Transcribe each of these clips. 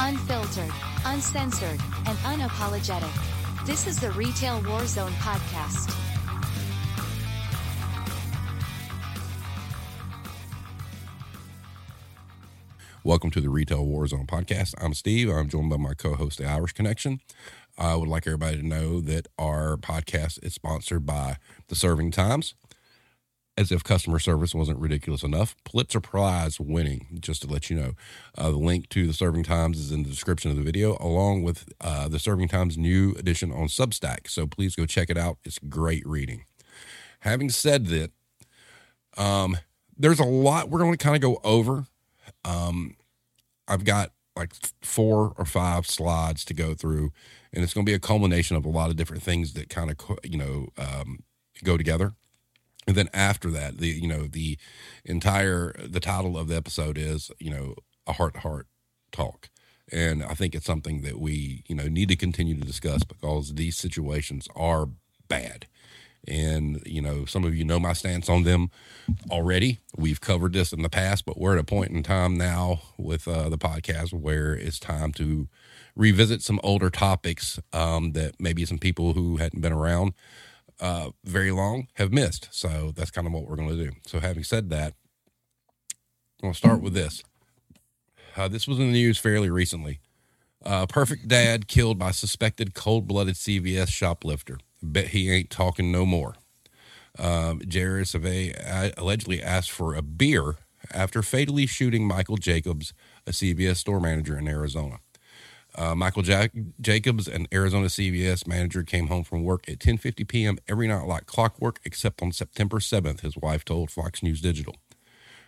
Unfiltered, uncensored, and unapologetic. This is the Retail Warzone podcast. Welcome to the Retail Warzone podcast. I'm Steve. I'm joined by my co host, The Irish Connection. I would like everybody to know that our podcast is sponsored by The Serving Times. As if customer service wasn't ridiculous enough, Pulitzer Prize winning, just to let you know. Uh, the link to The Serving Times is in the description of the video, along with uh, The Serving Times new edition on Substack. So please go check it out. It's great reading. Having said that, um, there's a lot we're going to kind of go over. Um, I've got like four or five slides to go through, and it's going to be a culmination of a lot of different things that kind of you know um, go together. And then after that, the you know the entire the title of the episode is you know a heart to heart talk, and I think it's something that we you know need to continue to discuss because these situations are bad and, you know, some of you know my stance on them already. We've covered this in the past, but we're at a point in time now with uh, the podcast where it's time to revisit some older topics um, that maybe some people who hadn't been around uh, very long have missed. So that's kind of what we're going to do. So, having said that, I'm going to start with this. Uh, this was in the news fairly recently. Uh, perfect dad killed by suspected cold blooded CVS shoplifter. Bet he ain't talking no more. Um, Jared Savay allegedly asked for a beer after fatally shooting Michael Jacobs, a CVS store manager in Arizona. Uh, Michael Jack- Jacobs, an Arizona CVS manager, came home from work at 10:50 p.m. every night like clockwork, except on September 7th. His wife told Fox News Digital.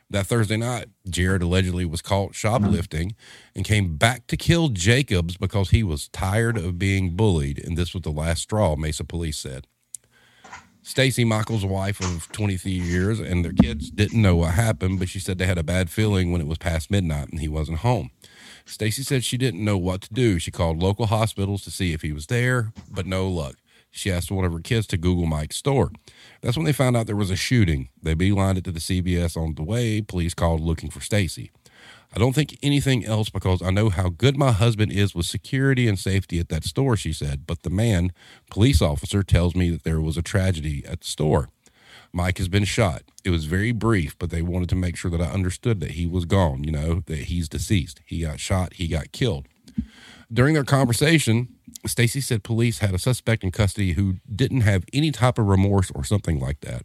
That Thursday night, Jared allegedly was caught shoplifting and came back to kill Jacobs because he was tired of being bullied, and this was the last straw, Mesa police said. Stacy Michael's wife of 23 years and their kids didn't know what happened, but she said they had a bad feeling when it was past midnight and he wasn't home. Stacy said she didn't know what to do. She called local hospitals to see if he was there, but no luck. She asked one of her kids to Google Mike's store. That's when they found out there was a shooting. They beelined it to the CVS on the way. Police called looking for Stacy. I don't think anything else because I know how good my husband is with security and safety at that store, she said. But the man, police officer, tells me that there was a tragedy at the store. Mike has been shot. It was very brief, but they wanted to make sure that I understood that he was gone, you know, that he's deceased. He got shot, he got killed. During their conversation, Stacy said police had a suspect in custody who didn't have any type of remorse or something like that.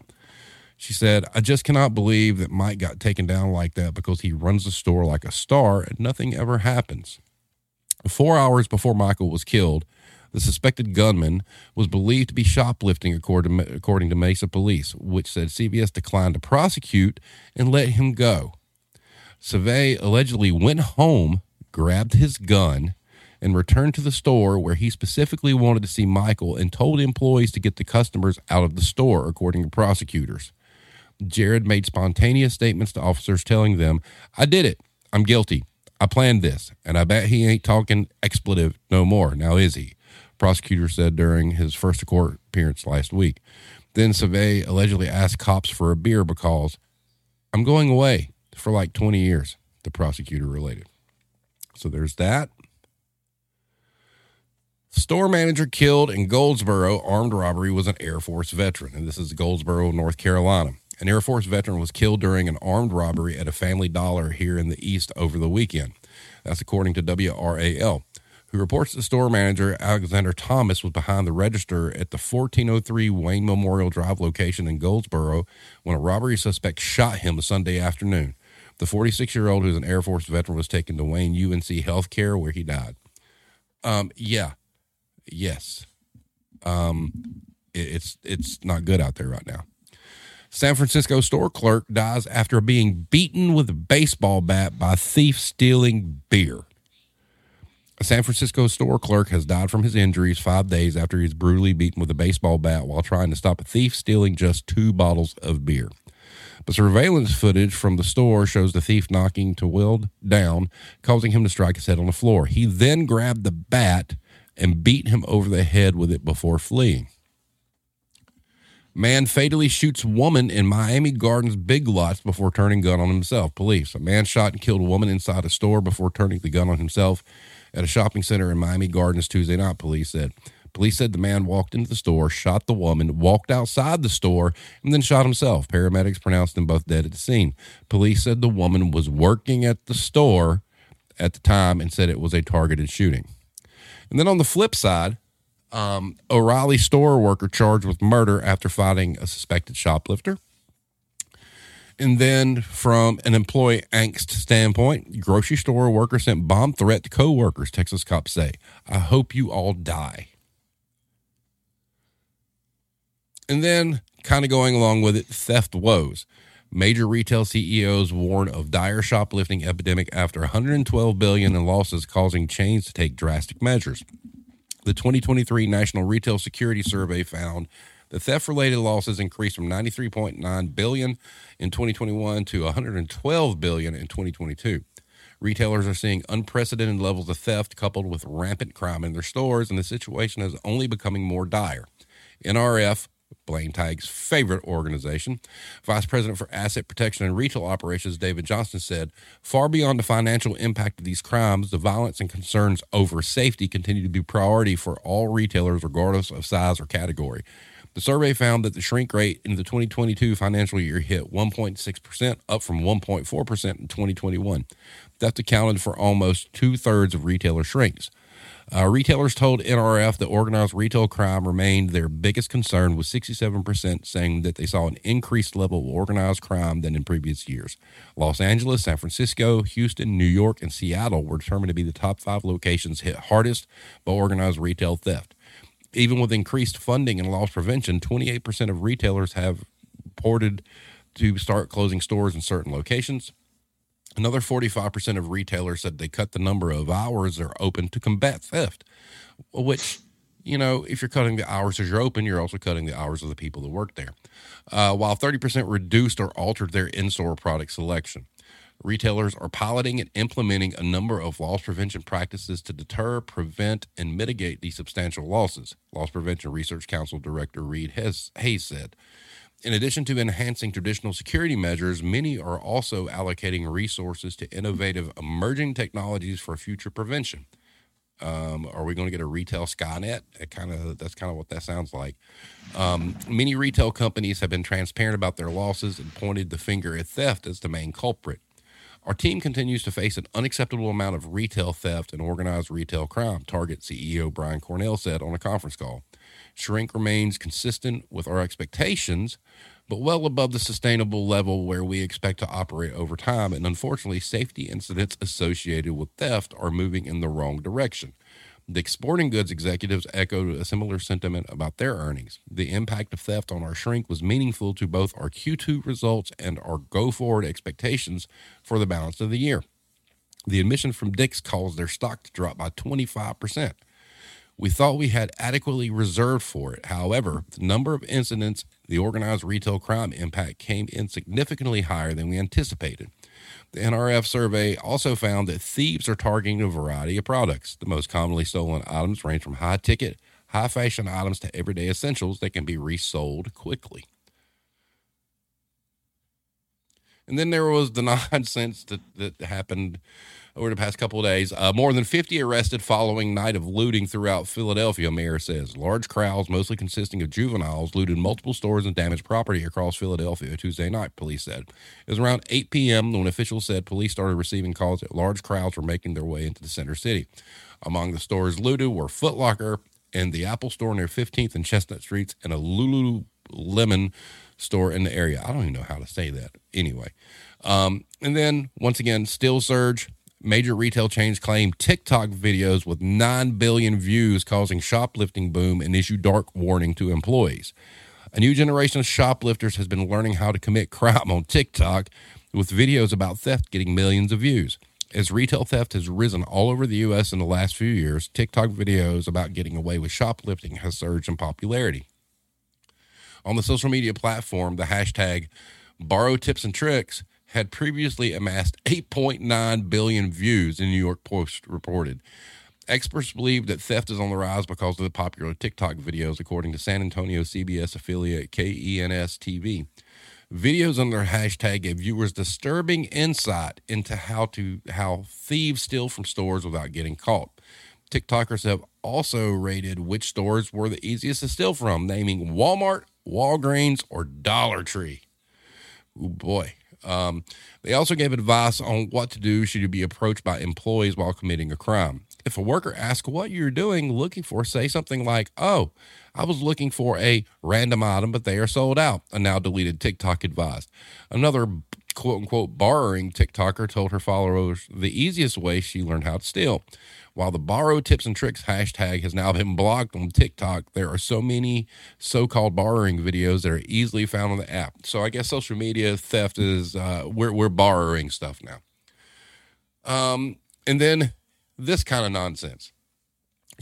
She said, I just cannot believe that Mike got taken down like that because he runs the store like a star and nothing ever happens. Four hours before Michael was killed, the suspected gunman was believed to be shoplifting, according to, according to Mesa police, which said CVS declined to prosecute and let him go. Savay allegedly went home, grabbed his gun, and returned to the store where he specifically wanted to see Michael and told employees to get the customers out of the store, according to prosecutors. Jared made spontaneous statements to officers telling them, I did it. I'm guilty. I planned this, and I bet he ain't talking expletive no more. Now is he? Prosecutor said during his first court appearance last week. Then Savay allegedly asked cops for a beer because I'm going away for like 20 years, the prosecutor related. So there's that. Store manager killed in Goldsboro armed robbery was an Air Force veteran, and this is Goldsboro, North Carolina. An Air Force veteran was killed during an armed robbery at a Family Dollar here in the East over the weekend. That's according to WRAL, who reports the store manager, Alexander Thomas, was behind the register at the 1403 Wayne Memorial Drive location in Goldsboro when a robbery suspect shot him Sunday afternoon. The 46 year old, who's an Air Force veteran, was taken to Wayne UNC Healthcare where he died. Um, yeah, yes. Um, it, it's it's not good out there right now. San Francisco store clerk dies after being beaten with a baseball bat by thief stealing beer. A San Francisco store clerk has died from his injuries five days after he was brutally beaten with a baseball bat while trying to stop a thief stealing just two bottles of beer. But surveillance footage from the store shows the thief knocking to Wild down, causing him to strike his head on the floor. He then grabbed the bat and beat him over the head with it before fleeing. Man fatally shoots woman in Miami Gardens Big Lots before turning gun on himself. Police. A man shot and killed a woman inside a store before turning the gun on himself at a shopping center in Miami Gardens Tuesday night, police said. Police said the man walked into the store, shot the woman, walked outside the store, and then shot himself. Paramedics pronounced them both dead at the scene. Police said the woman was working at the store at the time and said it was a targeted shooting. And then on the flip side, um, O'Reilly store worker charged with murder after fighting a suspected shoplifter. And then, from an employee angst standpoint, grocery store worker sent bomb threat to co-workers. Texas cops say, "I hope you all die." And then, kind of going along with it, theft woes. Major retail CEOs warn of dire shoplifting epidemic after 112 billion in losses, causing chains to take drastic measures. The 2023 National Retail Security Survey found that theft-related losses increased from 93.9 billion in 2021 to 112 billion in 2022. Retailers are seeing unprecedented levels of theft coupled with rampant crime in their stores, and the situation is only becoming more dire. NRF Blame Tank's favorite organization. Vice President for Asset Protection and Retail Operations David Johnston said, Far beyond the financial impact of these crimes, the violence and concerns over safety continue to be priority for all retailers, regardless of size or category. The survey found that the shrink rate in the 2022 financial year hit 1.6%, up from 1.4% in 2021. Theft accounted for almost two thirds of retailer shrinks. Uh, retailers told NRF that organized retail crime remained their biggest concern, with 67% saying that they saw an increased level of organized crime than in previous years. Los Angeles, San Francisco, Houston, New York, and Seattle were determined to be the top five locations hit hardest by organized retail theft. Even with increased funding and loss prevention, 28% of retailers have reported to start closing stores in certain locations. Another 45% of retailers said they cut the number of hours they're open to combat theft, which, you know, if you're cutting the hours as you're open, you're also cutting the hours of the people that work there. Uh, while 30% reduced or altered their in store product selection. Retailers are piloting and implementing a number of loss prevention practices to deter, prevent, and mitigate these substantial losses, Loss Prevention Research Council Director Read Hayes said. In addition to enhancing traditional security measures, many are also allocating resources to innovative emerging technologies for future prevention. Um, are we going to get a retail Skynet? It kind of that's kind of what that sounds like. Um, many retail companies have been transparent about their losses and pointed the finger at theft as the main culprit. Our team continues to face an unacceptable amount of retail theft and organized retail crime, Target CEO Brian Cornell said on a conference call. Shrink remains consistent with our expectations, but well above the sustainable level where we expect to operate over time. And unfortunately, safety incidents associated with theft are moving in the wrong direction. The sporting goods executives echoed a similar sentiment about their earnings. The impact of theft on our shrink was meaningful to both our Q2 results and our go forward expectations for the balance of the year. The admission from Dick's caused their stock to drop by 25%. We thought we had adequately reserved for it. However, the number of incidents, the organized retail crime impact came in significantly higher than we anticipated. The NRF survey also found that thieves are targeting a variety of products. The most commonly stolen items range from high ticket, high fashion items to everyday essentials that can be resold quickly. And then there was the nonsense that, that happened over the past couple of days. Uh, more than 50 arrested following night of looting throughout Philadelphia, mayor says. Large crowds, mostly consisting of juveniles, looted multiple stores and damaged property across Philadelphia Tuesday night, police said. It was around 8 p.m. when officials said police started receiving calls that large crowds were making their way into the center city. Among the stores looted were Foot Locker and the Apple store near 15th and Chestnut Streets and a Lululemon store in the area. I don't even know how to say that. Anyway. Um, and then once again, still surge major retail chains claim TikTok videos with 9 billion views causing shoplifting boom and issue dark warning to employees. A new generation of shoplifters has been learning how to commit crime on TikTok with videos about theft getting millions of views. As retail theft has risen all over the U.S. in the last few years, TikTok videos about getting away with shoplifting has surged in popularity. On the social media platform, the hashtag borrow tips and tricks had previously amassed 8.9 billion views, the New York Post reported. Experts believe that theft is on the rise because of the popular TikTok videos, according to San Antonio CBS affiliate KENS TV. Videos under hashtag gave viewers disturbing insight into how to how thieves steal from stores without getting caught. TikTokers have also rated which stores were the easiest to steal from, naming Walmart, Walgreens, or Dollar Tree. Oh boy. Um, they also gave advice on what to do should you be approached by employees while committing a crime. If a worker asks what you're doing, looking for, say something like, Oh, I was looking for a random item, but they are sold out. A now deleted TikTok advised. Another quote unquote borrowing TikToker told her followers the easiest way she learned how to steal. While the borrow tips and tricks hashtag has now been blocked on TikTok, there are so many so called borrowing videos that are easily found on the app. So I guess social media theft is, uh, we're, we're borrowing stuff now. Um, and then this kind of nonsense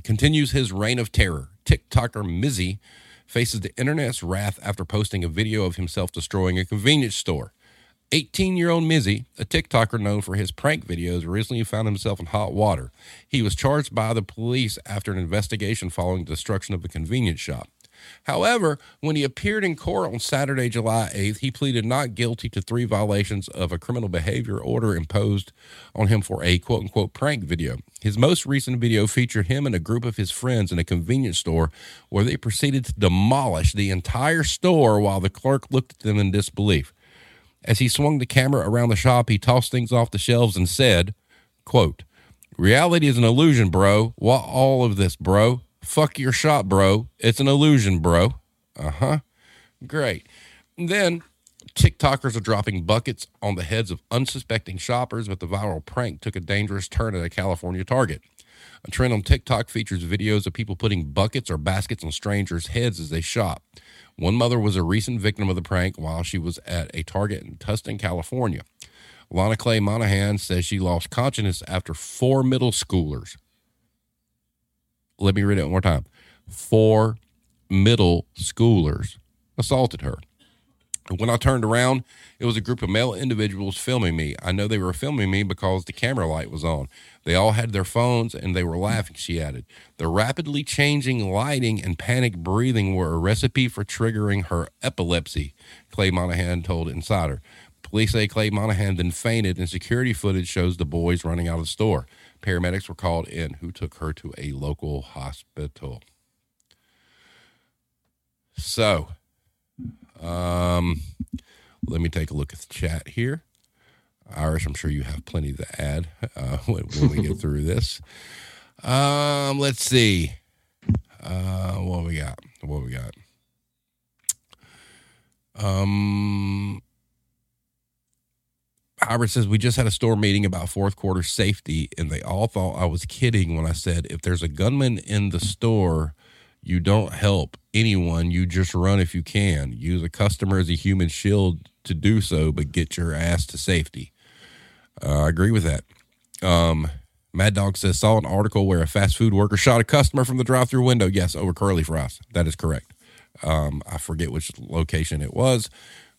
continues his reign of terror. TikToker Mizzy faces the internet's wrath after posting a video of himself destroying a convenience store. 18 year old Mizzy, a TikToker known for his prank videos, recently found himself in hot water. He was charged by the police after an investigation following the destruction of a convenience shop. However, when he appeared in court on Saturday, July 8th, he pleaded not guilty to three violations of a criminal behavior order imposed on him for a quote unquote prank video. His most recent video featured him and a group of his friends in a convenience store where they proceeded to demolish the entire store while the clerk looked at them in disbelief. As he swung the camera around the shop, he tossed things off the shelves and said, quote, Reality is an illusion, bro. What all of this, bro? Fuck your shop, bro. It's an illusion, bro. Uh huh. Great. And then TikTokers are dropping buckets on the heads of unsuspecting shoppers, but the viral prank took a dangerous turn at a California Target. A trend on TikTok features videos of people putting buckets or baskets on strangers' heads as they shop. One mother was a recent victim of the prank while she was at a Target in Tustin, California. Lana Clay Monaghan says she lost consciousness after four middle schoolers let me read it one more time. Four middle schoolers assaulted her. When I turned around, it was a group of male individuals filming me. I know they were filming me because the camera light was on. They all had their phones and they were laughing, she added. The rapidly changing lighting and panic breathing were a recipe for triggering her epilepsy, Clay Monaghan told Insider. Police say Clay Monaghan then fainted, and security footage shows the boys running out of the store. Paramedics were called in, who took her to a local hospital. So, um, let me take a look at the chat here. Irish, I'm sure you have plenty to add uh, when, when we get through this. Um, let's see. Uh, what we got? What we got? Um, Howard says, We just had a store meeting about fourth quarter safety, and they all thought I was kidding when I said, If there's a gunman in the store, you don't help anyone. You just run if you can. Use a customer as a human shield to do so, but get your ass to safety. Uh, I agree with that. Um, Mad Dog says, Saw an article where a fast food worker shot a customer from the drive through window. Yes, over curly fries. That is correct. Um, I forget which location it was,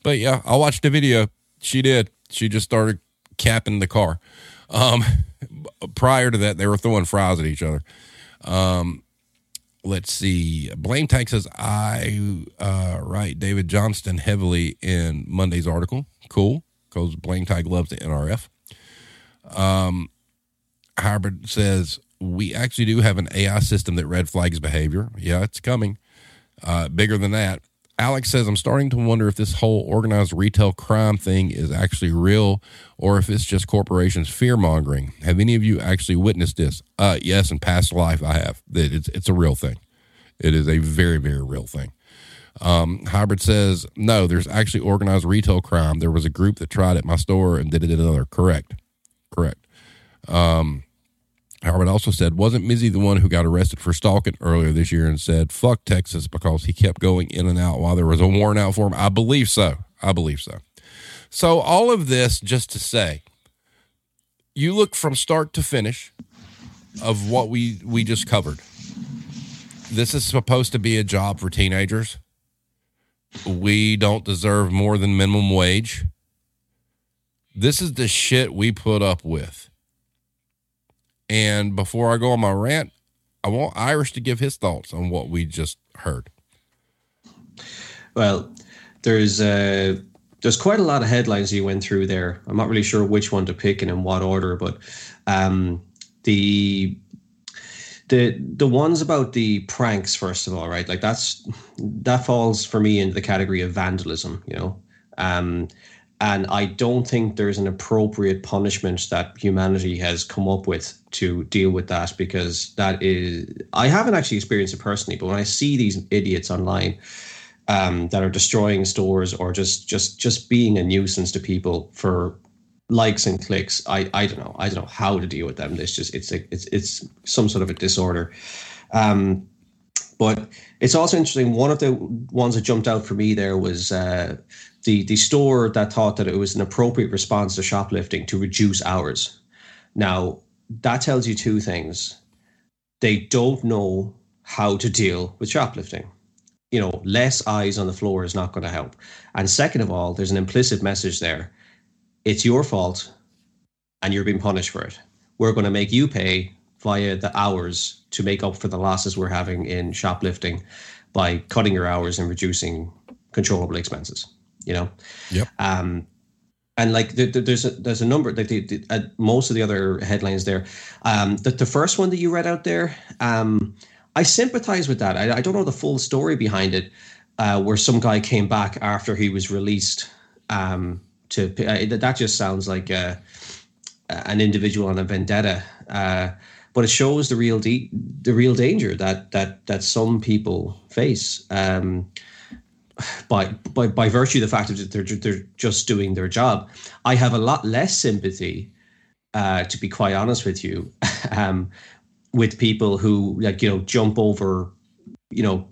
but yeah, I watched the video. She did. She just started capping the car. Um, prior to that, they were throwing fries at each other. Um, let's see. Blame Tank says, I uh, write David Johnston heavily in Monday's article. Cool, because Blame Tank loves the NRF. Um, Howard says, we actually do have an AI system that red flags behavior. Yeah, it's coming. Uh, bigger than that. Alex says, I'm starting to wonder if this whole organized retail crime thing is actually real or if it's just corporations fear mongering. Have any of you actually witnessed this? Uh, yes, in past life, I have. It's, it's a real thing. It is a very, very real thing. Um, Hybrid says, no, there's actually organized retail crime. There was a group that tried at my store and did it at another. Correct. Correct. Um, Howard also said, wasn't Mizzy the one who got arrested for stalking earlier this year and said, fuck Texas because he kept going in and out while there was a warrant out for him? I believe so. I believe so. So, all of this just to say, you look from start to finish of what we, we just covered. This is supposed to be a job for teenagers. We don't deserve more than minimum wage. This is the shit we put up with And before I go on my rant, I want Irish to give his thoughts on what we just heard. Well, there's uh, there's quite a lot of headlines you went through there. I'm not really sure which one to pick and in what order, but um, the the the ones about the pranks first of all, right? Like that's that falls for me into the category of vandalism, you know. Um, and I don't think there's an appropriate punishment that humanity has come up with to deal with that because that is I haven't actually experienced it personally, but when I see these idiots online um, that are destroying stores or just just just being a nuisance to people for likes and clicks, I I don't know I don't know how to deal with them. It's just it's a, it's it's some sort of a disorder. Um, but it's also interesting. One of the ones that jumped out for me there was uh, the the store that thought that it was an appropriate response to shoplifting to reduce hours. Now that tells you two things: they don't know how to deal with shoplifting. You know, less eyes on the floor is not going to help. And second of all, there's an implicit message there: it's your fault, and you're being punished for it. We're going to make you pay via the hours to make up for the losses we're having in shoplifting by cutting your hours and reducing controllable expenses you know. Yep. Um, and like there's a there's a number like the, the uh, most of the other headlines there. Um, the the first one that you read out there, um, I sympathize with that. I, I don't know the full story behind it, uh, where some guy came back after he was released. Um, to uh, that just sounds like uh, an individual on a vendetta. But it shows the real de- the real danger that that that some people face. Um, by by by virtue of the fact that they're they're just doing their job. I have a lot less sympathy, uh, to be quite honest with you, um, with people who like you know jump over, you know,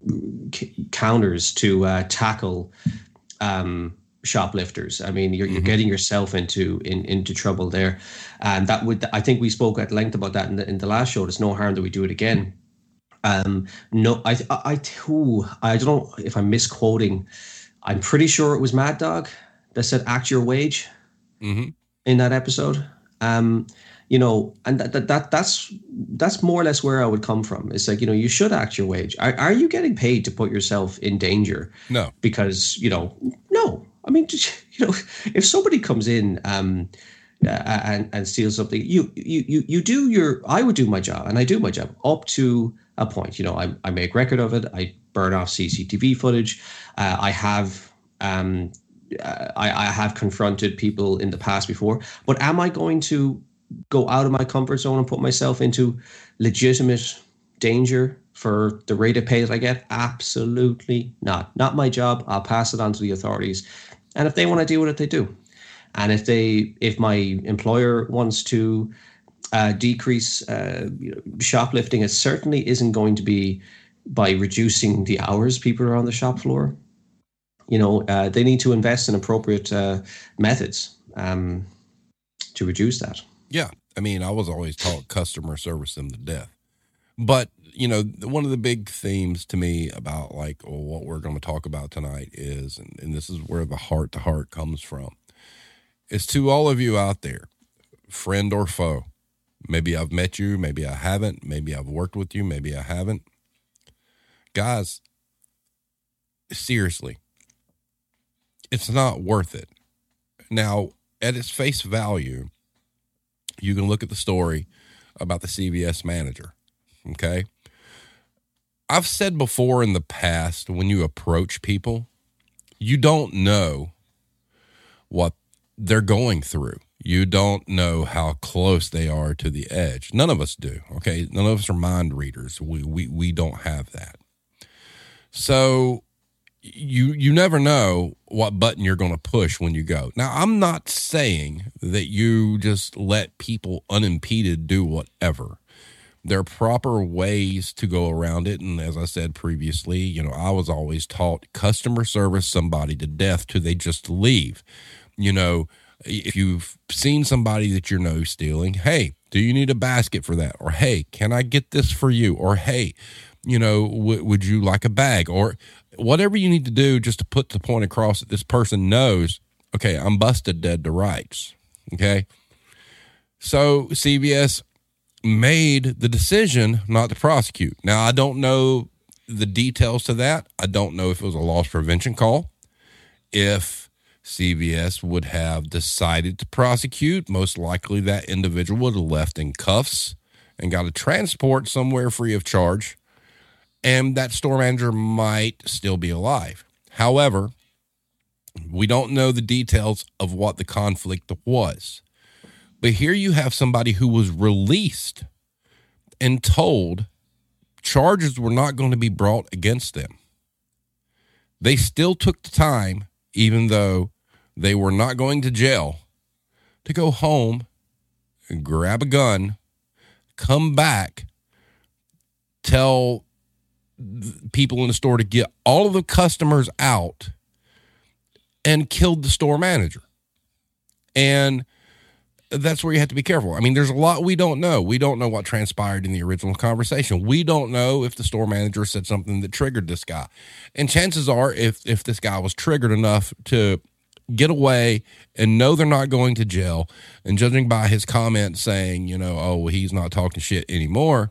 c- counters to uh, tackle um, shoplifters. I mean, you're, mm-hmm. you're getting yourself into in, into trouble there, and that would I think we spoke at length about that in the in the last show. There's no harm that we do it again. Um, no, I, I, ooh, I don't know if I'm misquoting. I'm pretty sure it was Mad Dog that said "act your wage" mm-hmm. in that episode. Um, you know, and that, that, that that's that's more or less where I would come from. It's like you know, you should act your wage. Are, are you getting paid to put yourself in danger? No, because you know, no. I mean, you know, if somebody comes in. Um, uh, and and steals something. You you you you do your. I would do my job, and I do my job up to a point. You know, I, I make record of it. I burn off CCTV footage. Uh, I have um, I, I have confronted people in the past before. But am I going to go out of my comfort zone and put myself into legitimate danger for the rate of pay that I get? Absolutely not. Not my job. I'll pass it on to the authorities. And if they want to deal with it, they do. And if they, if my employer wants to uh, decrease uh, shoplifting, it certainly isn't going to be by reducing the hours people are on the shop floor. You know, uh, they need to invest in appropriate uh, methods um, to reduce that. Yeah. I mean, I was always taught customer service them to death. But, you know, one of the big themes to me about like well, what we're going to talk about tonight is, and, and this is where the heart to heart comes from, is to all of you out there, friend or foe, Maybe I've met you, maybe I haven't, maybe I've worked with you, maybe I haven't. Guys, seriously, it's not worth it. Now, at its face value, you can look at the story about the CVS manager. Okay. I've said before in the past when you approach people, you don't know what they're going through you don't know how close they are to the edge. None of us do. Okay. None of us are mind readers. We, we, we don't have that. So you, you never know what button you're going to push when you go. Now, I'm not saying that you just let people unimpeded do whatever. There are proper ways to go around it. And as I said previously, you know, I was always taught customer service somebody to death till they just leave. You know, if you've seen somebody that you know stealing, hey, do you need a basket for that? Or hey, can I get this for you? Or hey, you know, w- would you like a bag? Or whatever you need to do just to put the point across that this person knows, okay, I'm busted dead to rights. Okay. So CVS, made the decision not to prosecute. Now, I don't know the details to that. I don't know if it was a loss prevention call, if CVS would have decided to prosecute. Most likely, that individual would have left in cuffs and got a transport somewhere free of charge, and that store manager might still be alive. However, we don't know the details of what the conflict was. But here you have somebody who was released and told charges were not going to be brought against them. They still took the time, even though they were not going to jail, to go home and grab a gun, come back, tell people in the store to get all of the customers out, and killed the store manager. And that's where you have to be careful. I mean, there's a lot we don't know. We don't know what transpired in the original conversation. We don't know if the store manager said something that triggered this guy. And chances are, if if this guy was triggered enough to get away and know they're not going to jail, and judging by his comments saying, you know, oh, he's not talking shit anymore,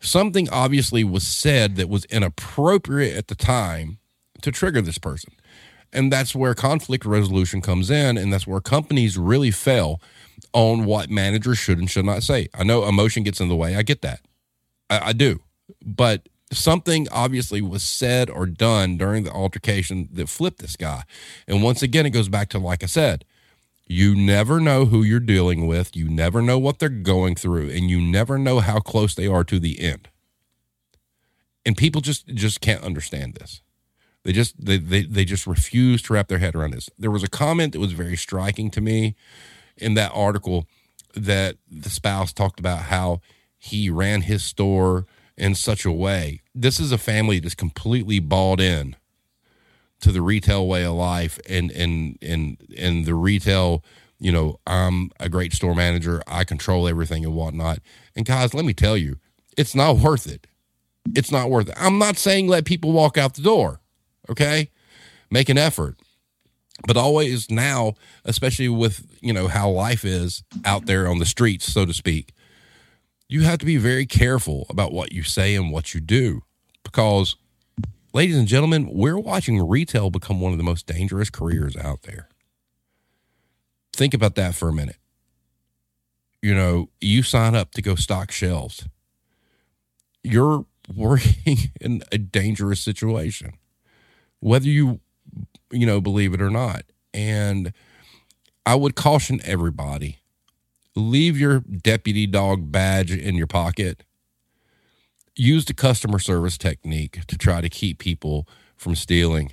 something obviously was said that was inappropriate at the time to trigger this person. And that's where conflict resolution comes in, and that's where companies really fail on what managers should and should not say. I know emotion gets in the way. I get that. I, I do. But something obviously was said or done during the altercation that flipped this guy. And once again, it goes back to, like I said, you never know who you're dealing with. You never know what they're going through, and you never know how close they are to the end. And people just just can't understand this. They just they, they they just refuse to wrap their head around this. There was a comment that was very striking to me in that article that the spouse talked about how he ran his store in such a way. This is a family that's completely bought in to the retail way of life and and and and the retail you know i'm a great store manager. I control everything and whatnot. And guys let me tell you it's not worth it. It's not worth it. I'm not saying let people walk out the door okay? Make an effort but always now especially with you know how life is out there on the streets so to speak you have to be very careful about what you say and what you do because ladies and gentlemen we're watching retail become one of the most dangerous careers out there. Think about that for a minute. You know you sign up to go stock shelves. You're working in a dangerous situation. Whether you you know, believe it or not. And I would caution everybody leave your deputy dog badge in your pocket. Use the customer service technique to try to keep people from stealing,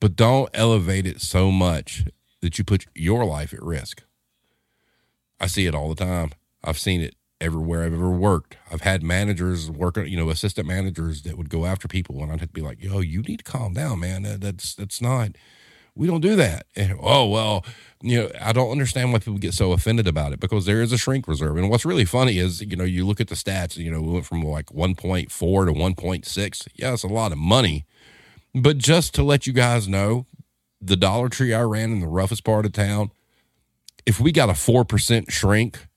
but don't elevate it so much that you put your life at risk. I see it all the time. I've seen it everywhere I've ever worked. I've had managers working, you know, assistant managers that would go after people, and I'd have to be like, "Yo, you need to calm down, man. That's that's not. We don't do that." And oh well, you know, I don't understand why people get so offended about it because there is a shrink reserve. And what's really funny is, you know, you look at the stats. You know, we went from like 1.4 to 1.6. Yeah, it's a lot of money, but just to let you guys know, the Dollar Tree I ran in the roughest part of town, if we got a four percent shrink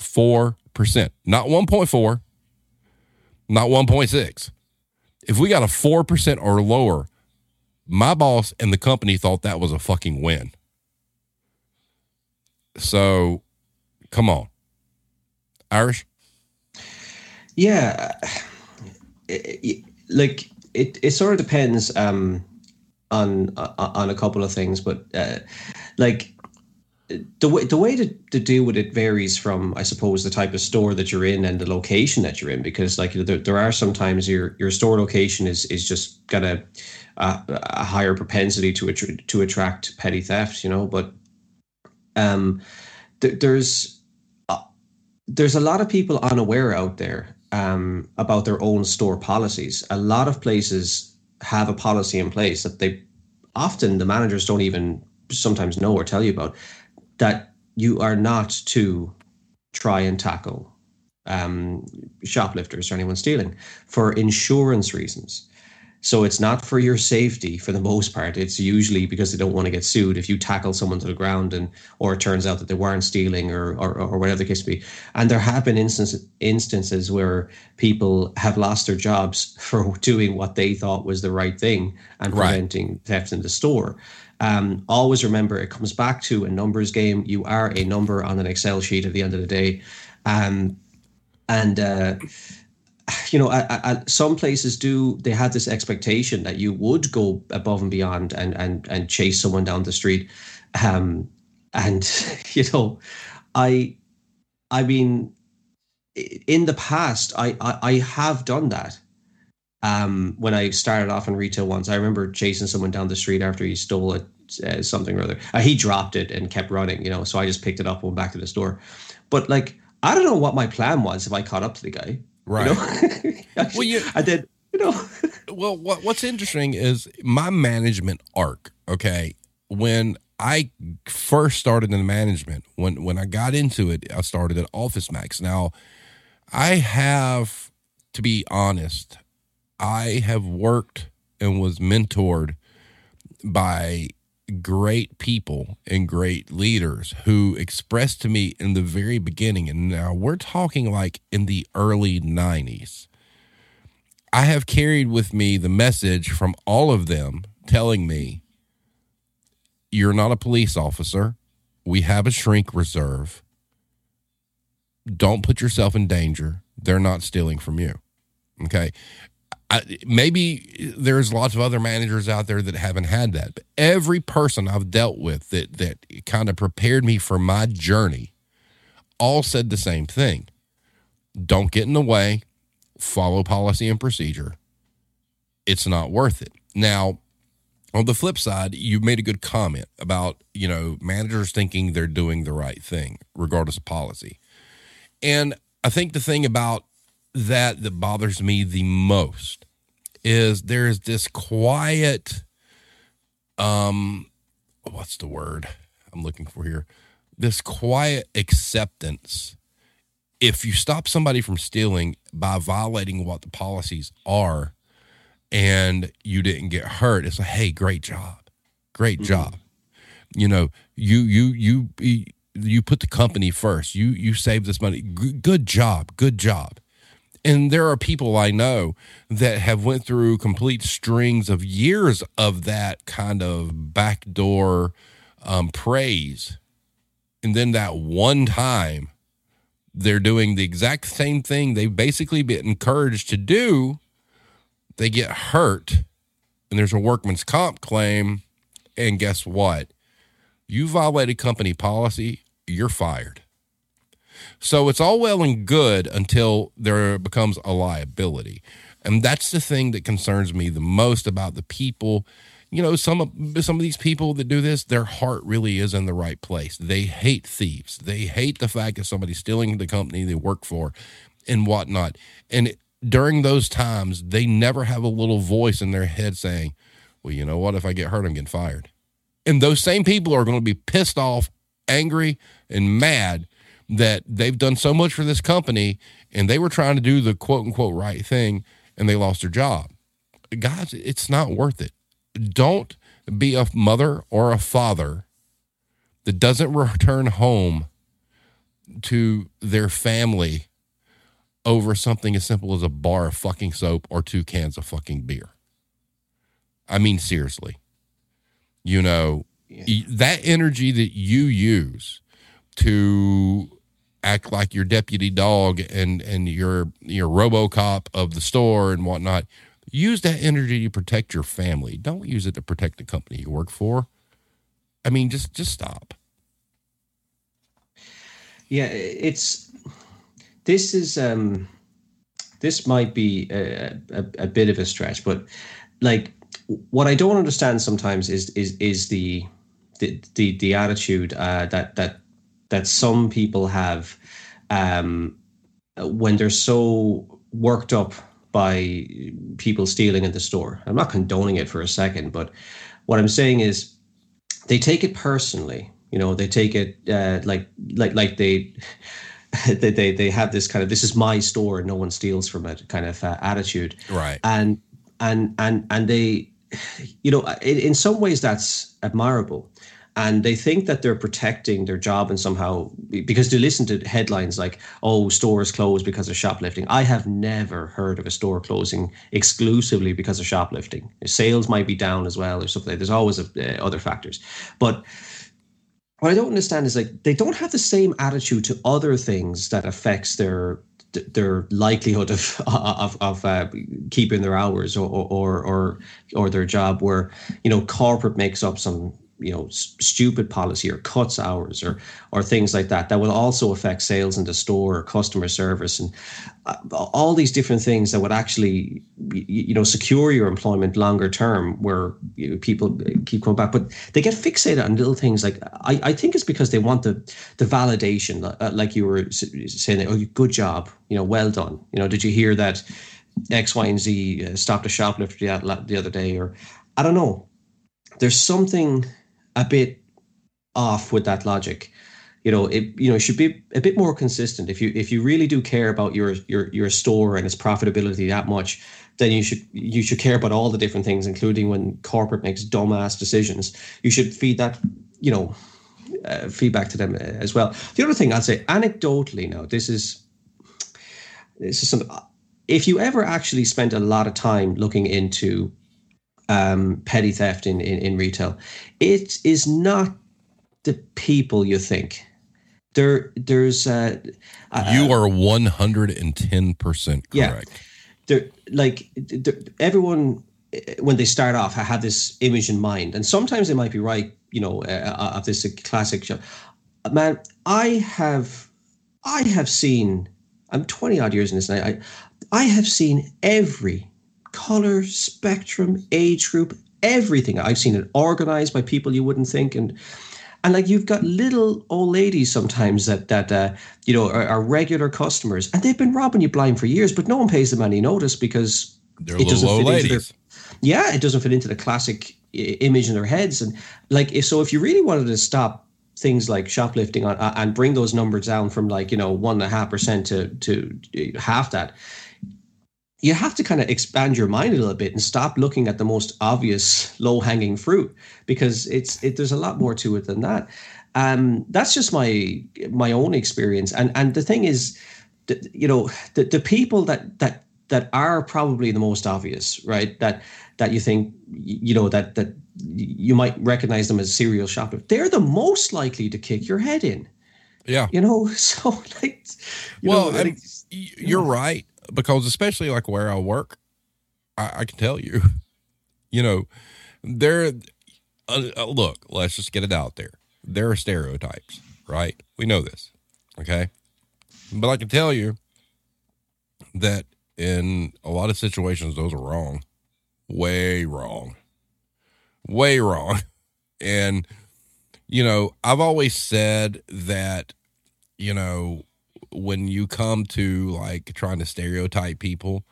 4%, not 1.4, not 1.6. If we got a 4% or lower, my boss and the company thought that was a fucking win. So, come on. Irish? Yeah. like it, it sort of depends um, on on a couple of things, but uh, like the way the way to, to deal with it varies from I suppose the type of store that you're in and the location that you're in because like there, there are sometimes your your store location is is just got a a, a higher propensity to to attract petty theft you know but um th- there's uh, there's a lot of people unaware out there um about their own store policies. A lot of places have a policy in place that they often the managers don't even sometimes know or tell you about that you are not to try and tackle um, shoplifters or anyone stealing for insurance reasons. So it's not for your safety for the most part. It's usually because they don't want to get sued if you tackle someone to the ground and or it turns out that they weren't stealing or or, or whatever the case may be. And there have been instances instances where people have lost their jobs for doing what they thought was the right thing and Right. preventing theft in the store. Um, always remember it comes back to a numbers game. You are a number on an Excel sheet at the end of the day. Um, and uh, you know, I, I, some places do. They had this expectation that you would go above and beyond and and and chase someone down the street. Um, and you know, I, I mean, in the past, I I, I have done that. Um, when I started off in retail once, I remember chasing someone down the street after he stole it, uh, something or other. Uh, he dropped it and kept running, you know. So I just picked it up and went back to the store. But like, I don't know what my plan was if I caught up to the guy. Right. You know? Well, you- I did. You know. well, what, what's interesting is my management arc. Okay, when I first started in management, when when I got into it, I started at Office Max. Now, I have to be honest. I have worked and was mentored by great people and great leaders who expressed to me in the very beginning, and now we're talking like in the early 90s. I have carried with me the message from all of them telling me, you're not a police officer. We have a shrink reserve. Don't put yourself in danger. They're not stealing from you. Okay. I, maybe there's lots of other managers out there that haven't had that, but every person I've dealt with that that kind of prepared me for my journey all said the same thing. Don't get in the way, follow policy and procedure. It's not worth it. Now, on the flip side, you made a good comment about, you know, managers thinking they're doing the right thing regardless of policy. And I think the thing about that that bothers me the most is there's this quiet um what's the word I'm looking for here? This quiet acceptance if you stop somebody from stealing by violating what the policies are and you didn't get hurt, it's like, hey, great job. Great job. You know, you you you you put the company first. You you save this money. G- good job. Good job. And there are people I know that have went through complete strings of years of that kind of backdoor um, praise, and then that one time they're doing the exact same thing they've basically been encouraged to do. They get hurt, and there's a workman's comp claim. And guess what? You violated company policy, you're fired. So it's all well and good until there becomes a liability. And that's the thing that concerns me the most about the people. You know, some of some of these people that do this, their heart really is in the right place. They hate thieves. They hate the fact that somebody's stealing the company they work for and whatnot. And during those times, they never have a little voice in their head saying, Well, you know what? If I get hurt, I'm getting fired. And those same people are going to be pissed off, angry, and mad that they've done so much for this company and they were trying to do the quote unquote right thing and they lost their job. Guys, it's not worth it. Don't be a mother or a father that doesn't return home to their family over something as simple as a bar of fucking soap or two cans of fucking beer. I mean, seriously. You know, y- that energy that you use to act like your deputy dog and and your your RoboCop of the store and whatnot. Use that energy to protect your family. Don't use it to protect the company you work for. I mean, just just stop. Yeah, it's this is um this might be a, a, a bit of a stretch, but like what I don't understand sometimes is is is the the the, the attitude uh, that that that some people have um, when they're so worked up by people stealing in the store. I'm not condoning it for a second, but what I'm saying is they take it personally. You know, they take it uh, like like like they. They, they they have this kind of this is my store no one steals from it kind of uh, attitude Right. and and and and they, you know, in, in some ways that's admirable and they think that they're protecting their job and somehow because they listen to headlines like oh stores closed because of shoplifting. I have never heard of a store closing exclusively because of shoplifting. Sales might be down as well or something there's always a, uh, other factors. But what i don't understand is like they don't have the same attitude to other things that affects their their likelihood of of, of uh, keeping their hours or, or or or their job where you know corporate makes up some you know stupid policy or cuts hours or or things like that that will also affect sales in the store or customer service and uh, all these different things that would actually you know secure your employment longer term where you know, people keep coming back but they get fixated on little things like I, I think it's because they want the the validation uh, like you were saying oh good job you know well done you know did you hear that X, Y, and Z uh, stopped a shoplifter the other day, or I don't know. There's something a bit off with that logic. You know, it you know should be a bit more consistent. If you if you really do care about your your your store and its profitability that much, then you should you should care about all the different things, including when corporate makes dumbass decisions. You should feed that you know uh, feedback to them as well. The other thing I'd say, anecdotally, now this is this is some. If you ever actually spent a lot of time looking into um, petty theft in, in, in retail. It is not the people you think. There, there's. Uh, uh, you are one hundred and ten percent correct. Yeah, there, like there, everyone when they start off, I have this image in mind, and sometimes they might be right. You know, uh, uh of this classic show. Man, I have, I have seen. I'm twenty odd years in this, and I, I have seen every color, spectrum, age group, everything. I've seen it organized by people you wouldn't think, and and like you've got little old ladies sometimes that that uh, you know are, are, regular customers, and they've been robbing you blind for years, but no one pays them any notice because they're it doesn't fit ladies. into their, yeah, it doesn't fit into the classic image in their heads, and like if, so, if you really wanted to stop things like shoplifting on, uh, and bring those numbers down from like you know one and a half percent to to half that you have to kind of expand your mind a little bit and stop looking at the most obvious low hanging fruit because it's it, there's a lot more to it than that. Um, that's just my my own experience. And and the thing is, that, you know, the, the people that that that are probably the most obvious, right? That that you think you know that that you might recognize them as serial shoplifters. They're the most likely to kick your head in. Yeah, you know. So like, well, know, like, you're right because especially like where I work, I, I can tell you, you know, there. Uh, uh, look, let's just get it out there. There are stereotypes, right? We know this, okay? But I can tell you that in a lot of situations, those are wrong, way wrong, way wrong. And, you know, I've always said that, you know, when you come to like trying to stereotype people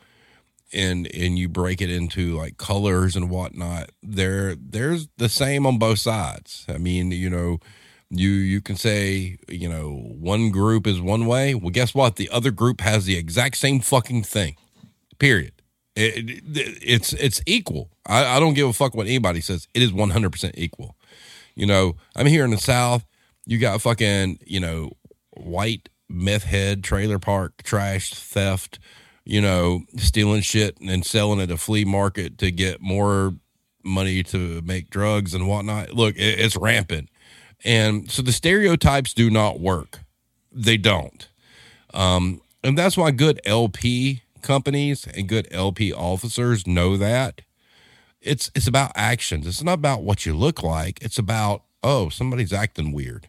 and and you break it into like colors and whatnot there there's the same on both sides. I mean you know you you can say you know one group is one way. Well guess what? The other group has the exact same fucking thing period. It, it, it's it's equal. I, I don't give a fuck what anybody says. It is 100% equal. You know i'm here in the south. You got fucking you know white meth head, trailer park, trash, theft, you know, stealing shit and selling at a flea market to get more money to make drugs and whatnot. Look, it's rampant. And so the stereotypes do not work. They don't. Um, and that's why good LP companies and good LP officers know that. It's it's about actions. It's not about what you look like. It's about, oh, somebody's acting weird.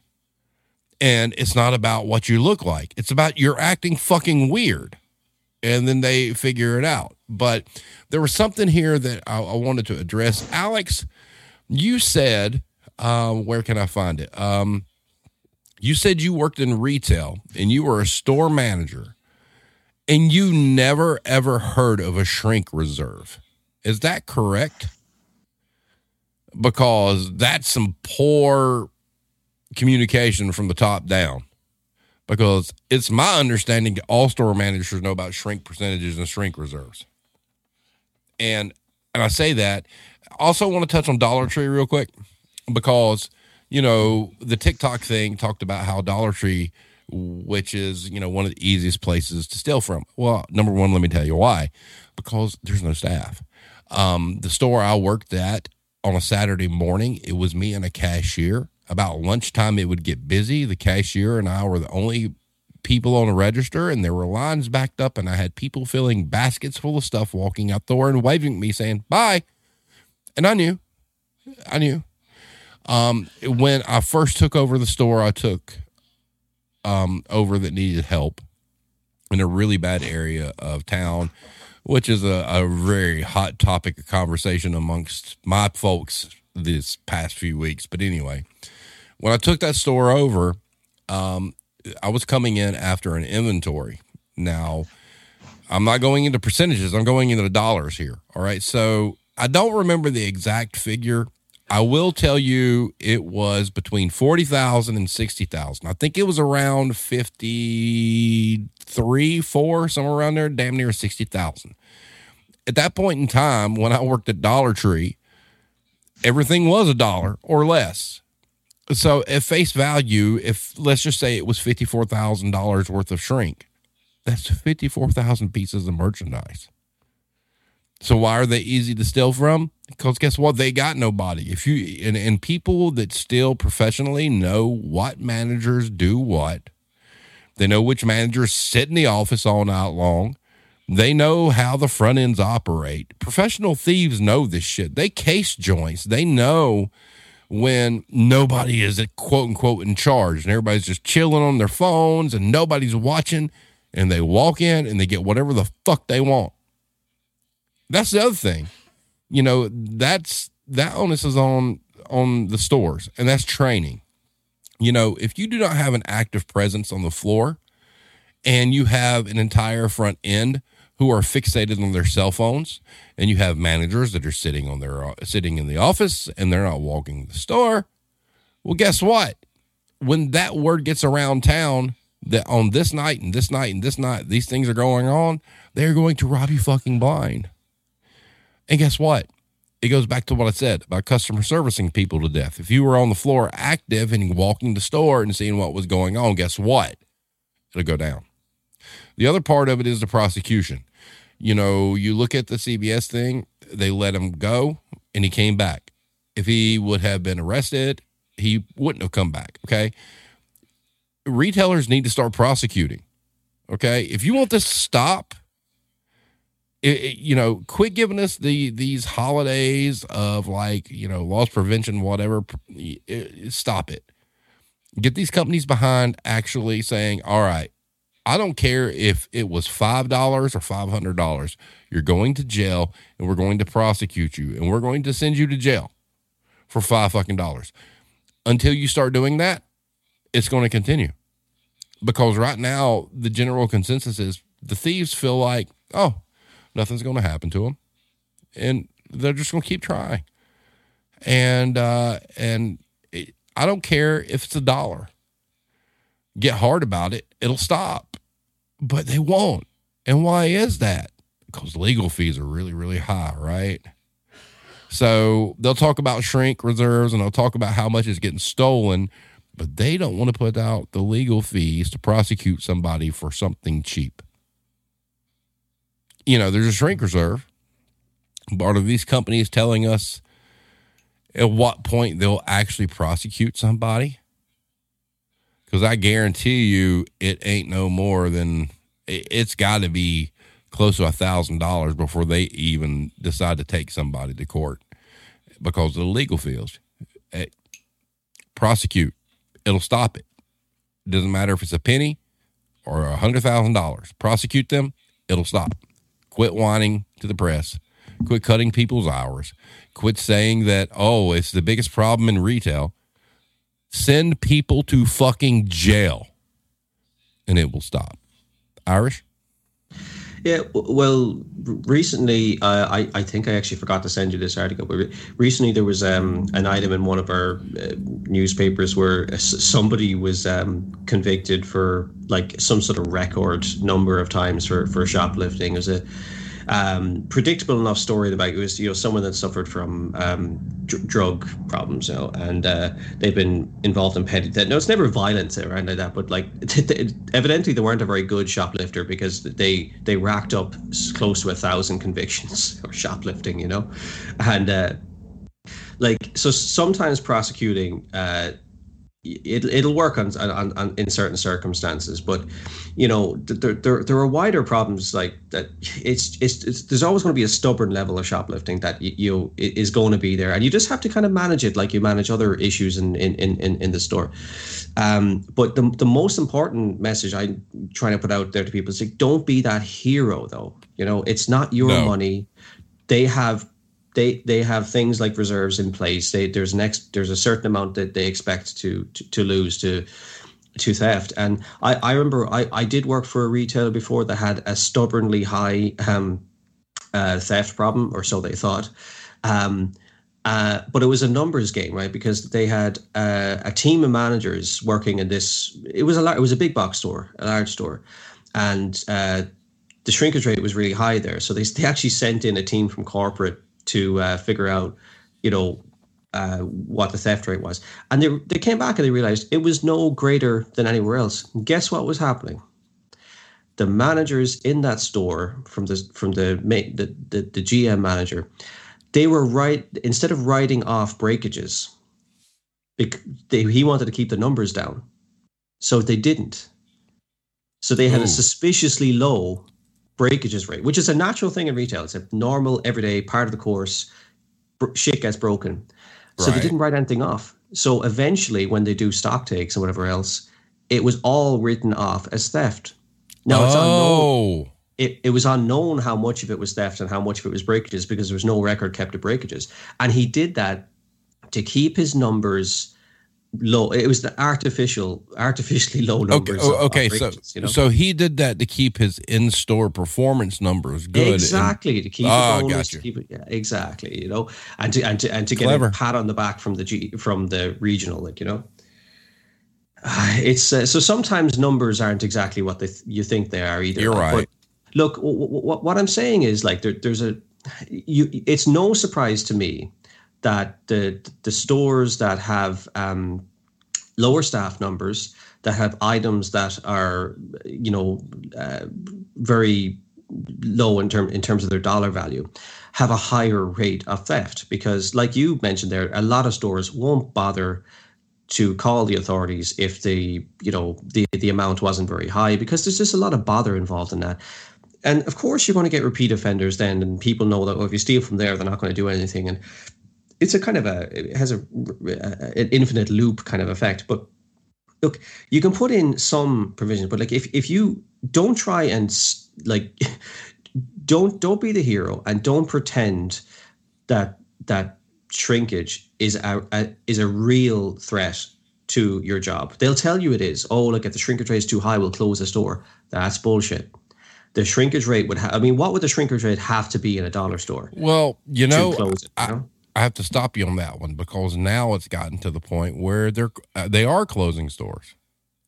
And it's not about what you look like, it's about you're acting fucking weird. And then they figure it out. But there was something here that I, I wanted to address. Alex, you said, um, where can I find it? Um, you said you worked in retail and you were a store manager and you never ever heard of a shrink reserve. Is that correct? Because that's some poor communication from the top down because it's my understanding all store managers know about shrink percentages and shrink reserves. And and I say that. Also, want to touch on Dollar Tree real quick because you know the TikTok thing talked about how Dollar Tree, which is you know one of the easiest places to steal from. Well, number one, let me tell you why. Because there's no staff. Um, the store I worked at on a Saturday morning, it was me and a cashier. About lunchtime, it would get busy. The cashier and I were the only people on the register, and there were lines backed up, and I had people filling baskets full of stuff walking out the door and waving at me saying, Bye. And I knew, I knew. Um, when I first took over the store, I took um, over that needed help in a really bad area of town which is a, a very hot topic of conversation amongst my folks this past few weeks. But anyway, when I took that store over, um, I was coming in after an inventory. Now, I'm not going into percentages, I'm going into the dollars here. All right. So I don't remember the exact figure. I will tell you it was between 40,000 and 60,000. I think it was around 53, 4, somewhere around there, damn near 60,000 at that point in time, when I worked at Dollar Tree, everything was a dollar or less. So at face value, if let's just say it was fifty-four thousand dollars worth of shrink, that's fifty-four thousand pieces of merchandise. So why are they easy to steal from? Because guess what? They got nobody. If you and, and people that steal professionally know what managers do what. They know which managers sit in the office all night long. They know how the front ends operate. Professional thieves know this shit. They case joints. They know when nobody is quote unquote in charge and everybody's just chilling on their phones and nobody's watching and they walk in and they get whatever the fuck they want. That's the other thing. You know, that's that onus is on on the stores and that's training. You know, if you do not have an active presence on the floor and you have an entire front end who are fixated on their cell phones, and you have managers that are sitting on their uh, sitting in the office and they're not walking the store. Well, guess what? When that word gets around town that on this night and this night and this night these things are going on, they're going to rob you fucking blind. And guess what? It goes back to what I said about customer servicing people to death. If you were on the floor active and walking the store and seeing what was going on, guess what? It'll go down. The other part of it is the prosecution you know, you look at the CVS thing, they let him go and he came back. If he would have been arrested, he wouldn't have come back. Okay. Retailers need to start prosecuting. Okay. If you want this to stop, it, it, you know, quit giving us the these holidays of like, you know, loss prevention, whatever. It, stop it. Get these companies behind actually saying, all right, I don't care if it was $5 or $500. You're going to jail and we're going to prosecute you and we're going to send you to jail for five fucking dollars. Until you start doing that, it's going to continue. Because right now, the general consensus is the thieves feel like, oh, nothing's going to happen to them. And they're just going to keep trying. And, uh, and I don't care if it's a dollar. Get hard about it, it'll stop but they won't. And why is that? Because legal fees are really, really high, right? So they'll talk about shrink reserves and they'll talk about how much is getting stolen, but they don't want to put out the legal fees to prosecute somebody for something cheap. You know, there's a shrink reserve. Part of these companies telling us at what point they'll actually prosecute somebody because I guarantee you it ain't no more than it's got to be close to a thousand dollars before they even decide to take somebody to court because of the legal fees. Eh, prosecute, it'll stop it. Doesn't matter if it's a penny or a hundred thousand dollars. Prosecute them, it'll stop. Quit whining to the press. Quit cutting people's hours. Quit saying that, oh, it's the biggest problem in retail send people to fucking jail and it will stop. Irish? Yeah, well, recently, uh, I, I think I actually forgot to send you this article, but recently there was um, an item in one of our uh, newspapers where somebody was um, convicted for like some sort of record number of times for, for shoplifting. It was a um, predictable enough story about it was you know someone that suffered from um, dr- drug problems, you know, and uh, they've been involved in petty theft. No, it's never violence or anything like that, but like evidently they weren't a very good shoplifter because they they racked up close to a thousand convictions or shoplifting, you know, and uh, like so sometimes prosecuting. Uh, it, it'll work on, on, on in certain circumstances but you know there, there, there are wider problems like that it's, it's, it's there's always going to be a stubborn level of shoplifting that you, you is going to be there and you just have to kind of manage it like you manage other issues in in in, in the store. Um, but the, the most important message i'm trying to put out there to people is like don't be that hero though. You know it's not your no. money. They have they they have things like reserves in place. They, there's next there's a certain amount that they expect to to, to lose to to theft. And I, I remember I, I did work for a retailer before that had a stubbornly high um, uh, theft problem, or so they thought. Um, uh, but it was a numbers game, right? Because they had uh, a team of managers working in this. It was a it was a big box store, a large store, and uh, the shrinkage rate was really high there. So they they actually sent in a team from corporate to uh, figure out, you know, uh, what the theft rate was. And they, they came back and they realized it was no greater than anywhere else. guess what was happening? The managers in that store, from the from the the, the, the GM manager, they were right instead of writing off breakages. They, he wanted to keep the numbers down, so they didn't. So they had Ooh. a suspiciously low breakages rate, which is a natural thing in retail. It's a normal, everyday part of the course. Shit gets broken. So right. they didn't write anything off. So eventually, when they do stock takes and whatever else, it was all written off as theft. Now it's oh. unknown. It, it was unknown how much of it was theft and how much of it was breakages because there was no record kept of breakages. And he did that to keep his numbers low. It was the artificial, artificially low numbers. Okay, okay of so you know? so he did that to keep his in-store performance numbers good. Exactly and, to keep oh, it bonus, to keep it, yeah, exactly. You know, and to and to and to Clever. get a pat on the back from the G from the regional, like you know. It's uh, so sometimes numbers aren't exactly what they th- you think they are either. You're right. But look, w- w- what I'm saying is like there, there's a you. It's no surprise to me that the the stores that have um, lower staff numbers, that have items that are you know uh, very low in term in terms of their dollar value, have a higher rate of theft. Because, like you mentioned there, a lot of stores won't bother to call the authorities if the you know the the amount wasn't very high because there's just a lot of bother involved in that. And of course you're going to get repeat offenders then and people know that oh, if you steal from there they're not going to do anything. And it's a kind of a it has a an infinite loop kind of effect. But look, you can put in some provisions, but like if if you don't try and like don't don't be the hero and don't pretend that that shrinkage is a, a is a real threat to your job. They'll tell you it is. Oh, look, if the shrinkage rate is too high, we'll close the store. That's bullshit. The shrinkage rate would have. I mean, what would the shrinkage rate have to be in a dollar store? Well, you know, it, you know? I have to stop you on that one because now it's gotten to the point where they're uh, they are closing stores,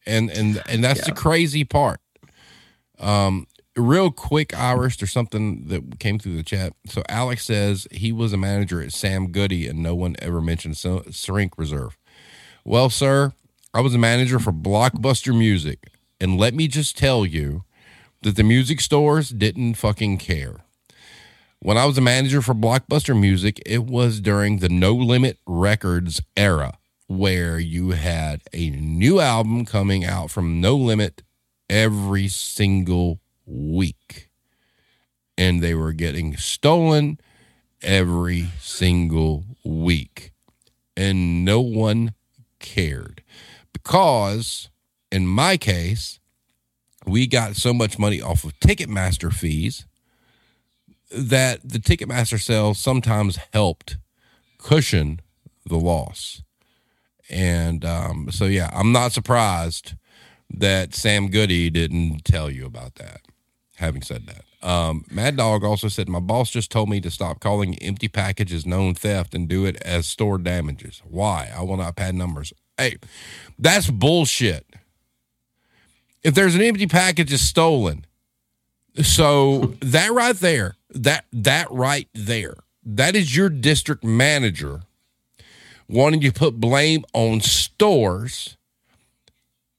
and and and that's yeah. the crazy part. Um, real quick, Irish, there's something that came through the chat. So Alex says he was a manager at Sam Goody, and no one ever mentioned Shrink Reserve. Well, sir, I was a manager for Blockbuster Music, and let me just tell you that the music stores didn't fucking care. When I was a manager for Blockbuster Music, it was during the No Limit Records era where you had a new album coming out from No Limit every single week. And they were getting stolen every single week. And no one cared because, in my case, we got so much money off of Ticketmaster fees that the Ticketmaster sales sometimes helped cushion the loss. And um, so, yeah, I'm not surprised that Sam Goody didn't tell you about that. Having said that, um, Mad Dog also said, My boss just told me to stop calling empty packages known theft and do it as store damages. Why? I will not pad numbers. Hey, that's bullshit. If there's an empty package is stolen, so that right there That that right there. That is your district manager wanting to put blame on stores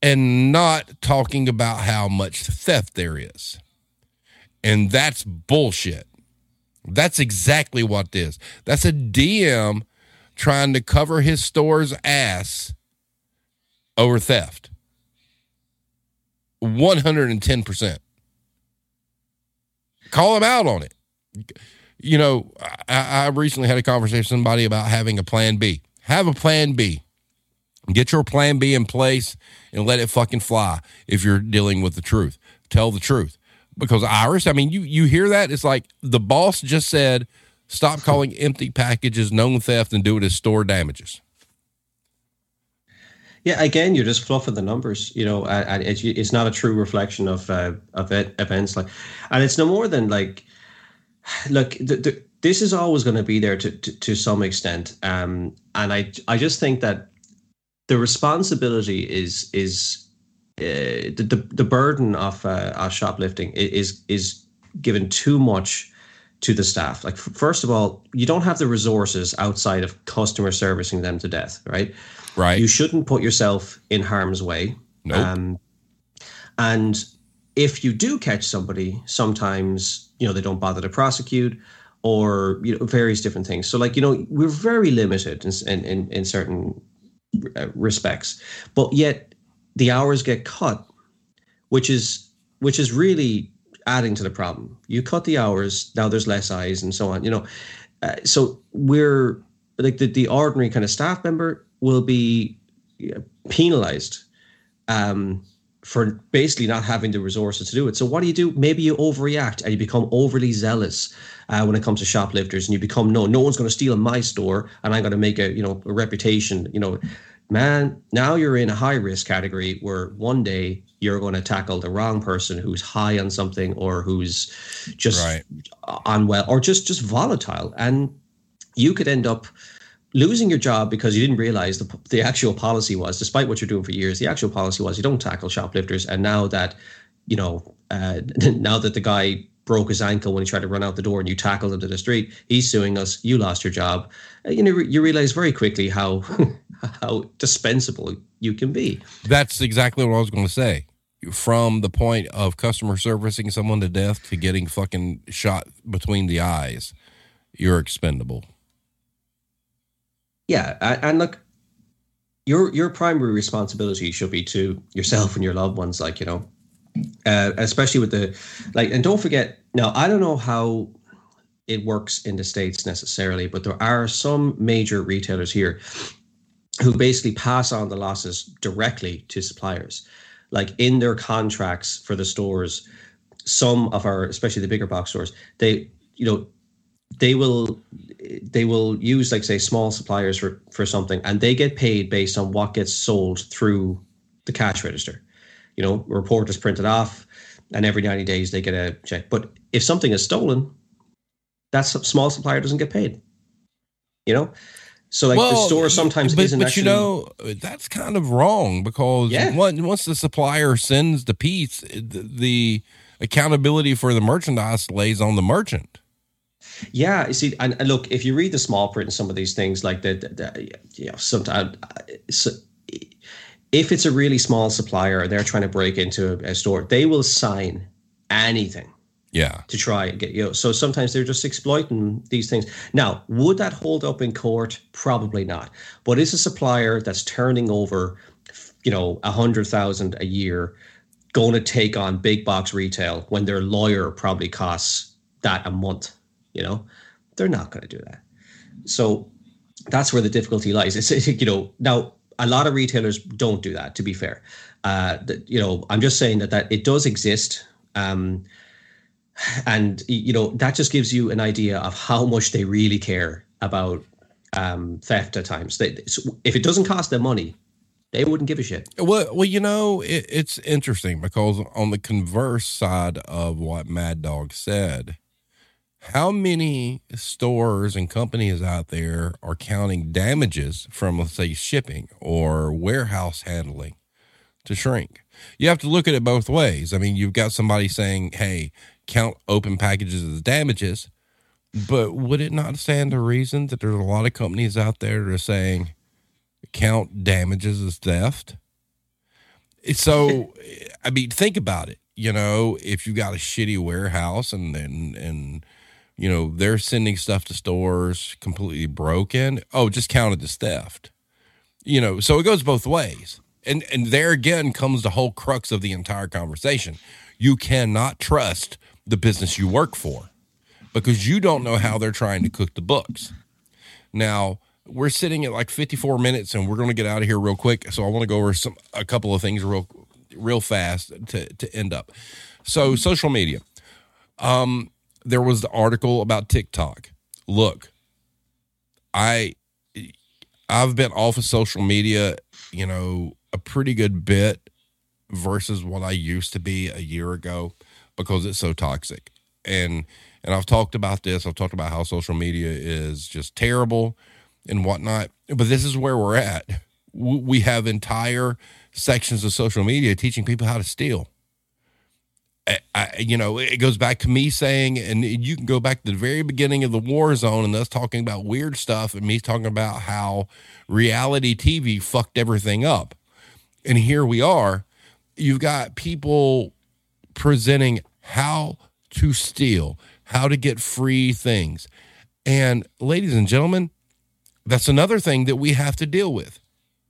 and not talking about how much theft there is. And that's bullshit. That's exactly what it is. That's a DM trying to cover his store's ass over theft. 110%. Call him out on it. You know, I, I recently had a conversation with somebody about having a plan B. Have a plan B. Get your plan B in place and let it fucking fly if you're dealing with the truth. Tell the truth. Because Irish, I mean, you you hear that? It's like the boss just said, stop calling empty packages known theft and do it as store damages. Yeah, again, you're just fluffing the numbers. You know, it's, not a true reflection of uh, of events like, and it's no more than like, look, the, the, this is always going to be there to, to, to some extent, um, and I I just think that the responsibility is is uh, the, the the burden of uh, of shoplifting is is given too much to the staff. Like first of all, you don't have the resources outside of customer servicing them to death, right? Right. You shouldn't put yourself in harm's way. Nope. Um, and if you do catch somebody, sometimes you know they don't bother to prosecute, or you know various different things. So like you know we're very limited in in, in certain uh, respects, but yet the hours get cut, which is which is really adding to the problem. You cut the hours, now there's less eyes and so on. You know, uh, so we're like the, the ordinary kind of staff member will be penalized um, for basically not having the resources to do it. So what do you do? Maybe you overreact and you become overly zealous uh, when it comes to shoplifters, and you become no, no one's going to steal in my store, and I'm going to make a you know a reputation. You know, man, now you're in a high risk category where one day you're going to tackle the wrong person who's high on something or who's just right. unwell or just just volatile, and you could end up losing your job because you didn't realize the, the actual policy was, despite what you're doing for years, the actual policy was you don't tackle shoplifters. And now that, you know, uh, now that the guy broke his ankle when he tried to run out the door and you tackled him to the street, he's suing us. You lost your job. Uh, you know, you realize very quickly how how dispensable you can be. That's exactly what I was going to say. From the point of customer servicing someone to death to getting fucking shot between the eyes, you're expendable yeah, and look, your your primary responsibility should be to yourself and your loved ones. Like you know, uh, especially with the like, and don't forget. Now, I don't know how it works in the states necessarily, but there are some major retailers here who basically pass on the losses directly to suppliers. Like in their contracts for the stores, some of our, especially the bigger box stores, they, you know, they will they will use like say small suppliers for for something and they get paid based on what gets sold through the cash register. You know a report is printed off and every 90 days they get a check. But if something is stolen that small supplier doesn't get paid. You know? So like well, the store sometimes but, isn't but actually, you know that's kind of wrong because yeah. once the supplier sends the piece the accountability for the merchandise lays on the merchant yeah, you see, and, and, look, if you read the small print in some of these things, like the, the, the you know, sometimes uh, so if it's a really small supplier and they're trying to break into a, a store, they will sign anything yeah. to try and get you know so sometimes they're just exploiting these things. Now would that hold up in court? Probably not but is a supplier that's turning over you know a hundred thousand a year going to take on big box retail when their lawyer probably costs that a month you know, they're not going to do that. So that's where the difficulty lies. It's you know now a lot of retailers don't do that. To be fair, uh, that, you know, I'm just saying that that it does exist. Um, and you know that just gives you an idea of how much they really care about um, theft at times. They, if it doesn't cost them money, they wouldn't give a shit. Well, well, you know, it, it's interesting because on the converse side of what Mad Dog said, how many stores and companies out there are counting damages from, let's say, shipping or warehouse handling to shrink? You have to look at it both ways. I mean, you've got somebody saying, hey, count open packages as damages. But would it not stand to reason that there's a lot of companies out there that are saying count damages as theft? So, I mean, think about it. You know, if you've got a shitty warehouse and and and you know they're sending stuff to stores completely broken, oh, just counted as theft. You know, so it goes both ways. And and there again comes the whole crux of the entire conversation. You cannot trust the business you work for because you don't know how they're trying to cook the books. Now, we're sitting at like 54 minutes and we're going to get out of here real quick. So I want to go over some a couple of things real real fast to to end up. So social media. Um there was the article about TikTok. Look, I I've been off of social media, you know, a pretty good bit versus what I used to be a year ago because it's so toxic. And and I've talked about this. I've talked about how social media is just terrible and whatnot. But this is where we're at. We have entire sections of social media teaching people how to steal. I, you know, it goes back to me saying, and you can go back to the very beginning of the war zone and us talking about weird stuff and me talking about how reality TV fucked everything up. And here we are. You've got people presenting how to steal, how to get free things. And ladies and gentlemen, that's another thing that we have to deal with.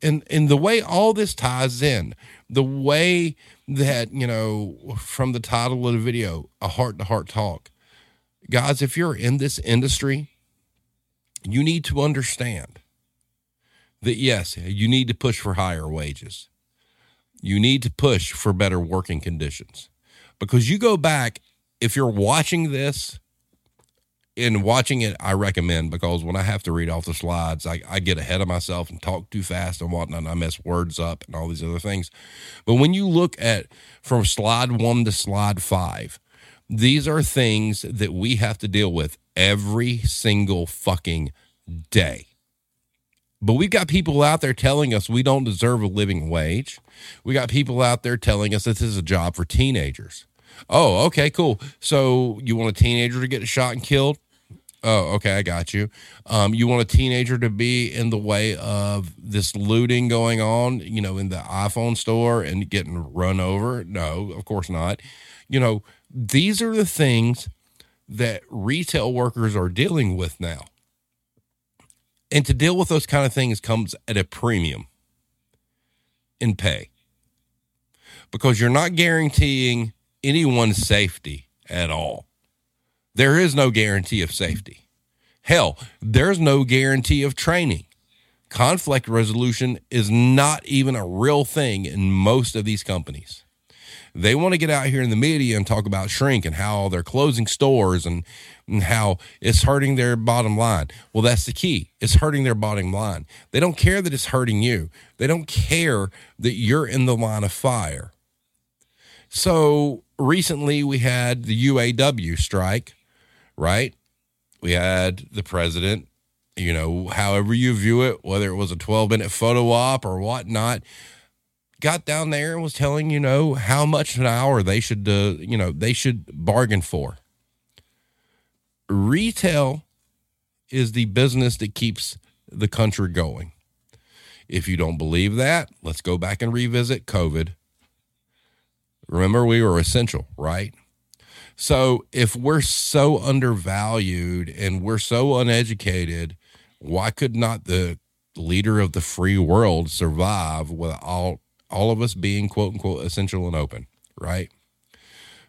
And and the way all this ties in, the way that, you know, from the title of the video, a heart to heart talk. Guys, if you're in this industry, you need to understand that yes, you need to push for higher wages. You need to push for better working conditions. Because you go back, if you're watching this in watching it, I recommend because when I have to read off the slides, I, I get ahead of myself and talk too fast and whatnot. And I mess words up and all these other things. But when you look at from slide one to slide five, these are things that we have to deal with every single fucking day. But we've got people out there telling us we don't deserve a living wage. We got people out there telling us this is a job for teenagers. Oh, okay, cool. So you want a teenager to get shot and killed? Oh, okay, I got you. Um, you want a teenager to be in the way of this looting going on, you know, in the iPhone store and getting run over? No, of course not. You know, these are the things that retail workers are dealing with now. And to deal with those kind of things comes at a premium in pay because you're not guaranteeing anyone's safety at all. There is no guarantee of safety. Hell, there's no guarantee of training. Conflict resolution is not even a real thing in most of these companies. They want to get out here in the media and talk about shrink and how they're closing stores and, and how it's hurting their bottom line. Well, that's the key. It's hurting their bottom line. They don't care that it's hurting you. They don't care that you're in the line of fire. So recently we had the UAW strike, right? We had the president, you know, however you view it, whether it was a 12 minute photo op or whatnot, got down there and was telling, you know, how much an hour they should, uh, you know, they should bargain for. Retail is the business that keeps the country going. If you don't believe that, let's go back and revisit COVID Remember, we were essential, right? So if we're so undervalued and we're so uneducated, why could not the leader of the free world survive without all, all of us being quote unquote essential and open, right?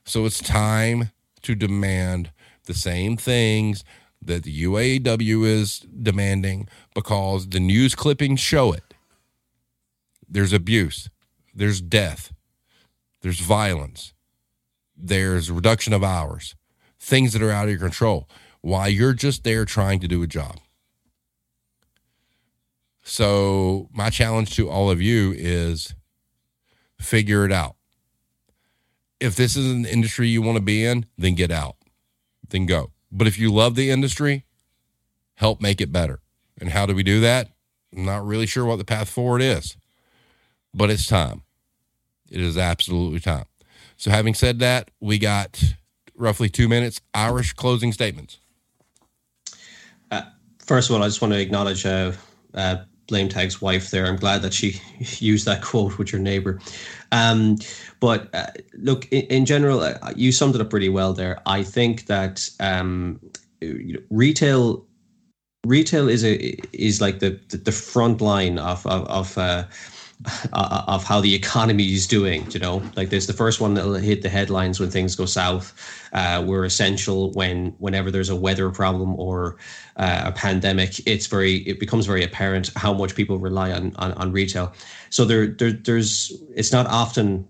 So it's time to demand the same things that the UAW is demanding because the news clippings show it. There's abuse, there's death, there's violence, there's reduction of hours, things that are out of your control while you're just there trying to do a job. So, my challenge to all of you is figure it out. If this is an industry you want to be in, then get out, then go. But if you love the industry, help make it better. And how do we do that? I'm not really sure what the path forward is, but it's time. It is absolutely time. So, having said that, we got roughly two minutes. Irish closing statements. First of all, I just want to acknowledge uh, uh, Blame Tank's wife there. I'm glad that she used that quote with your neighbor. Um, but uh, look, in, in general, uh, you summed it up pretty well there. I think that um, retail retail is a is like the the front line of of, of uh, uh, of how the economy is doing. You know, like there's the first one that'll hit the headlines when things go south. Uh, we're essential when whenever there's a weather problem or uh, a pandemic. It's very it becomes very apparent how much people rely on on, on retail. So there, there there's it's not often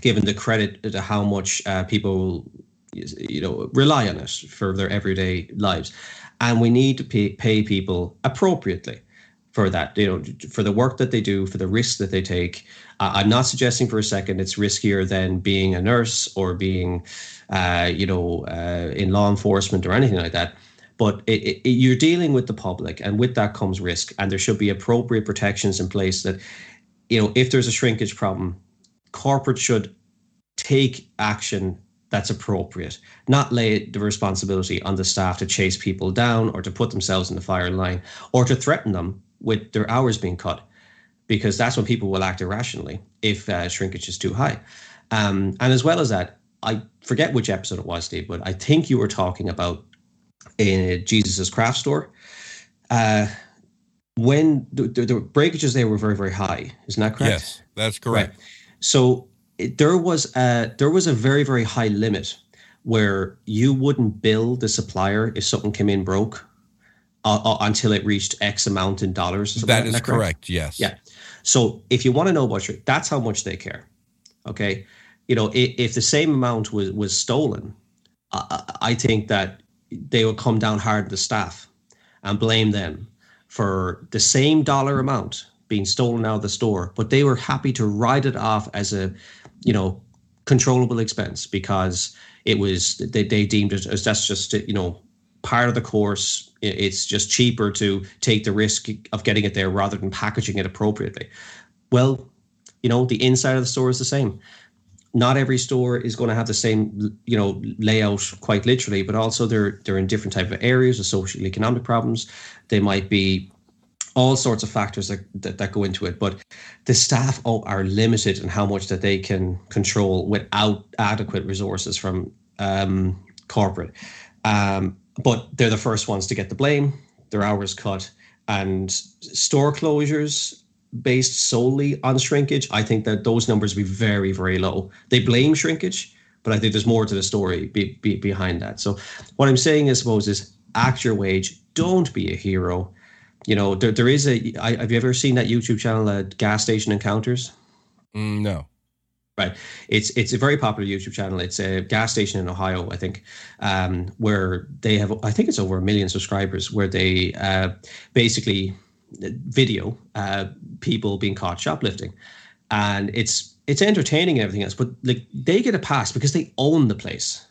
given the credit to how much uh, people you know rely on it for their everyday lives and we need to pay, pay people appropriately for that you know for the work that they do for the risks that they take. Uh, i'm not suggesting for a second it's riskier than being a nurse or being uh, you know uh, in law enforcement or anything like that. But it, it, you're dealing with the public and with that comes risk and there should be appropriate protections in place that you know if there's a shrinkage problem corporate should take action that's appropriate, not lay the responsibility on the staff to chase people down or to put themselves in the firing line or to threaten them with their hours being cut, because that's when people will act irrationally if uh, shrinkage is too high. Um, and as well as that, I forget which episode it was, Dave, but I think you were talking about in Jesus's craft store. Uh, when the, the, the, breakages there were very, very high. Isn't that correct? Yes, that's correct. Right. So there was a there was a very very high limit where you wouldn't bill the supplier if something came in broke uh, uh, until it reached X amount in dollars. That is that correct? correct? Yes. Yeah. So if you want to know about your, that's how much they care. Okay. You know, if, if the same amount was was stolen, uh, I think that they would come down hard on the staff and blame them for the same dollar amount being stolen out of the store, but they were happy to write it off as a you know, controllable expense because it was they, they deemed it as that's just you know part of the course. It's just cheaper to take the risk of getting it there rather than packaging it appropriately. Well, you know, the inside of the store is the same. Not every store is going to have the same, you know, layout quite literally, but also they're they're in different type of areas of social economic problems. They might be all sorts of factors that, that, that, go into it. But the staff are limited in how much that they can control without adequate resources from um, corporate. Um, but they're the first ones to get the blame, their hours cut, and store closures based solely on shrinkage. I think that those numbers will be very, very low. They blame shrinkage, but I think there's more to the story be, be, behind that. So what I'm saying, I suppose, is act your wage. Don't be a hero you know, there, there is a. I, have you ever seen that YouTube channel, uh, Gas Station Encounters? Mm, no. Right. It's it's a very popular YouTube channel. It's a gas station in Ohio, I think, um, where they have. I think it's over a million subscribers. Where they uh, basically video uh, people being caught shoplifting, and it's it's entertaining and everything else. But like they get a pass because they own the place.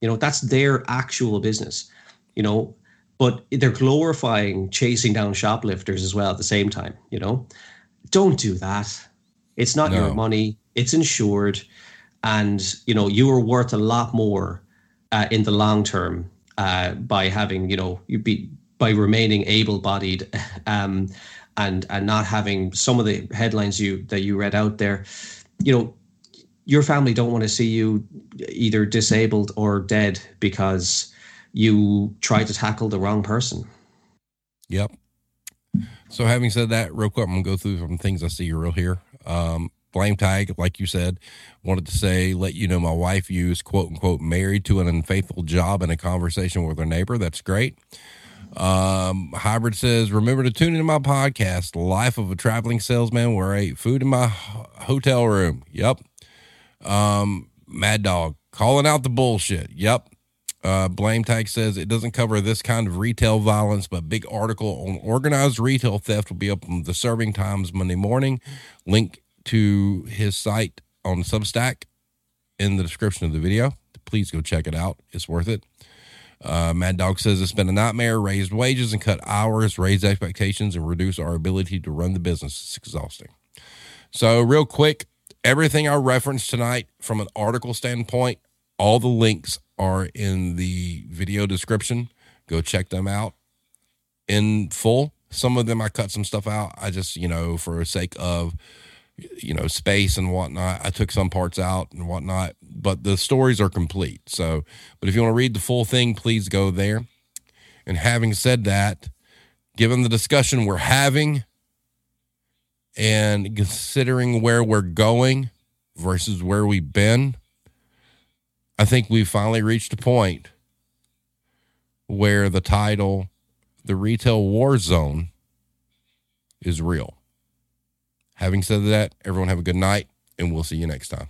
You know, that's their actual business. You know, but they're glorifying chasing down shoplifters as well at the same time. You know, don't do that. It's not no. your money. It's insured, and you know you are worth a lot more uh, in the long term uh, by having you know you be by remaining able-bodied um, and and not having some of the headlines you that you read out there. You know, your family don't want to see you either disabled or dead because you try to tackle the wrong person. Yep. So having said that, real quick, I'm gonna go through some things I see real here. Um, Blame Tank, like you said, wanted to say, let you know my wife used quote unquote married to an unfaithful job in a conversation with her neighbor. That's great. Um, Hybrid says, remember to tune into my podcast, Life of a Traveling Salesman, where I ate food in my hotel room. Yep. Um, Mad Dog calling out the bullshit. Yep. Uh, Blame Tank says it doesn't cover this kind of retail violence, but big article on organized retail theft will be up on the Serving Times Monday morning. Link to his site on Substack in the description of the video. Please go check it out. It's worth it. Uh, Mad Dog says it's been a nightmare. Raised wages and cut hours, raised expectations, and reduce our ability to run the business. It's exhausting. So, real quick, everything I referenced tonight from an article standpoint All the links are in the video description. Go check them out in full. Some of them I cut some stuff out. I just, you know, for sake of, you know, space and whatnot, I took some parts out and whatnot, but the stories are complete. So, but if you want to read the full thing, please go there. And having said that, given the discussion we're having and considering where we're going versus where we've been, I think we've finally reached a point where the title, The Retail War Zone, is real. Having said that, everyone have a good night, and we'll see you next time.